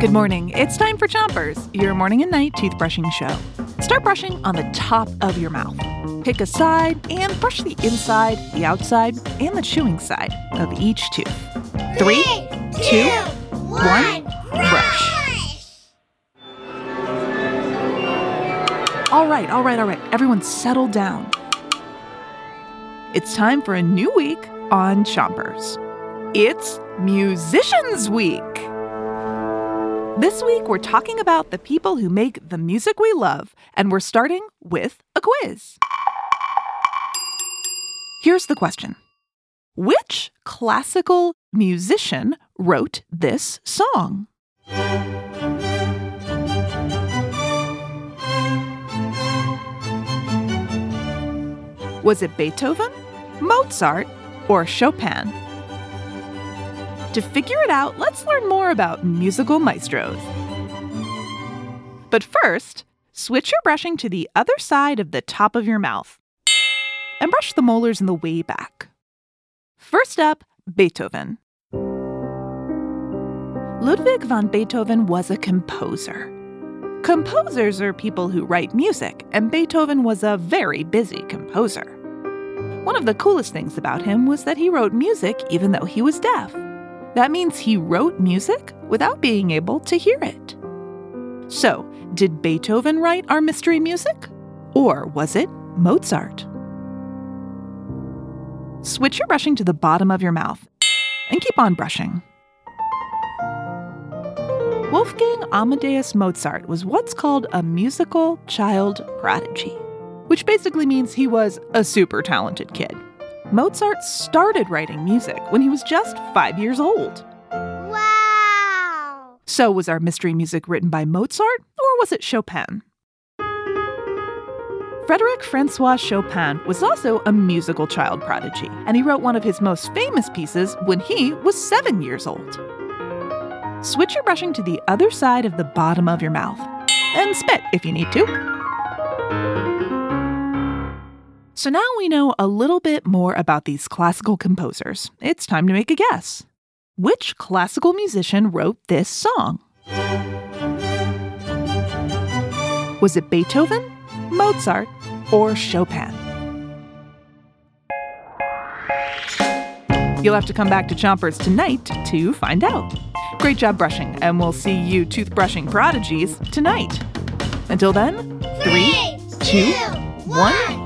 Good morning. It's time for Chompers, your morning and night toothbrushing show. Start brushing on the top of your mouth. Pick a side and brush the inside, the outside, and the chewing side of each tooth. Three, two, one, brush. All right, all right, all right. Everyone settle down. It's time for a new week on Chompers. It's Musicians Week. This week, we're talking about the people who make the music we love, and we're starting with a quiz. Here's the question Which classical musician wrote this song? Was it Beethoven, Mozart, or Chopin? To figure it out, let's learn more about musical maestros. But first, switch your brushing to the other side of the top of your mouth and brush the molars in the way back. First up, Beethoven. Ludwig van Beethoven was a composer. Composers are people who write music, and Beethoven was a very busy composer. One of the coolest things about him was that he wrote music even though he was deaf. That means he wrote music without being able to hear it. So, did Beethoven write our mystery music? Or was it Mozart? Switch your brushing to the bottom of your mouth and keep on brushing. Wolfgang Amadeus Mozart was what's called a musical child prodigy, which basically means he was a super talented kid. Mozart started writing music when he was just five years old. Wow! So, was our mystery music written by Mozart or was it Chopin? Frederick Francois Chopin was also a musical child prodigy, and he wrote one of his most famous pieces when he was seven years old. Switch your brushing to the other side of the bottom of your mouth and spit if you need to. So now we know a little bit more about these classical composers. It's time to make a guess. Which classical musician wrote this song? Was it Beethoven, Mozart, or Chopin? You'll have to come back to Chompers tonight to find out. Great job brushing, and we'll see you toothbrushing prodigies tonight. Until then, three, two, one,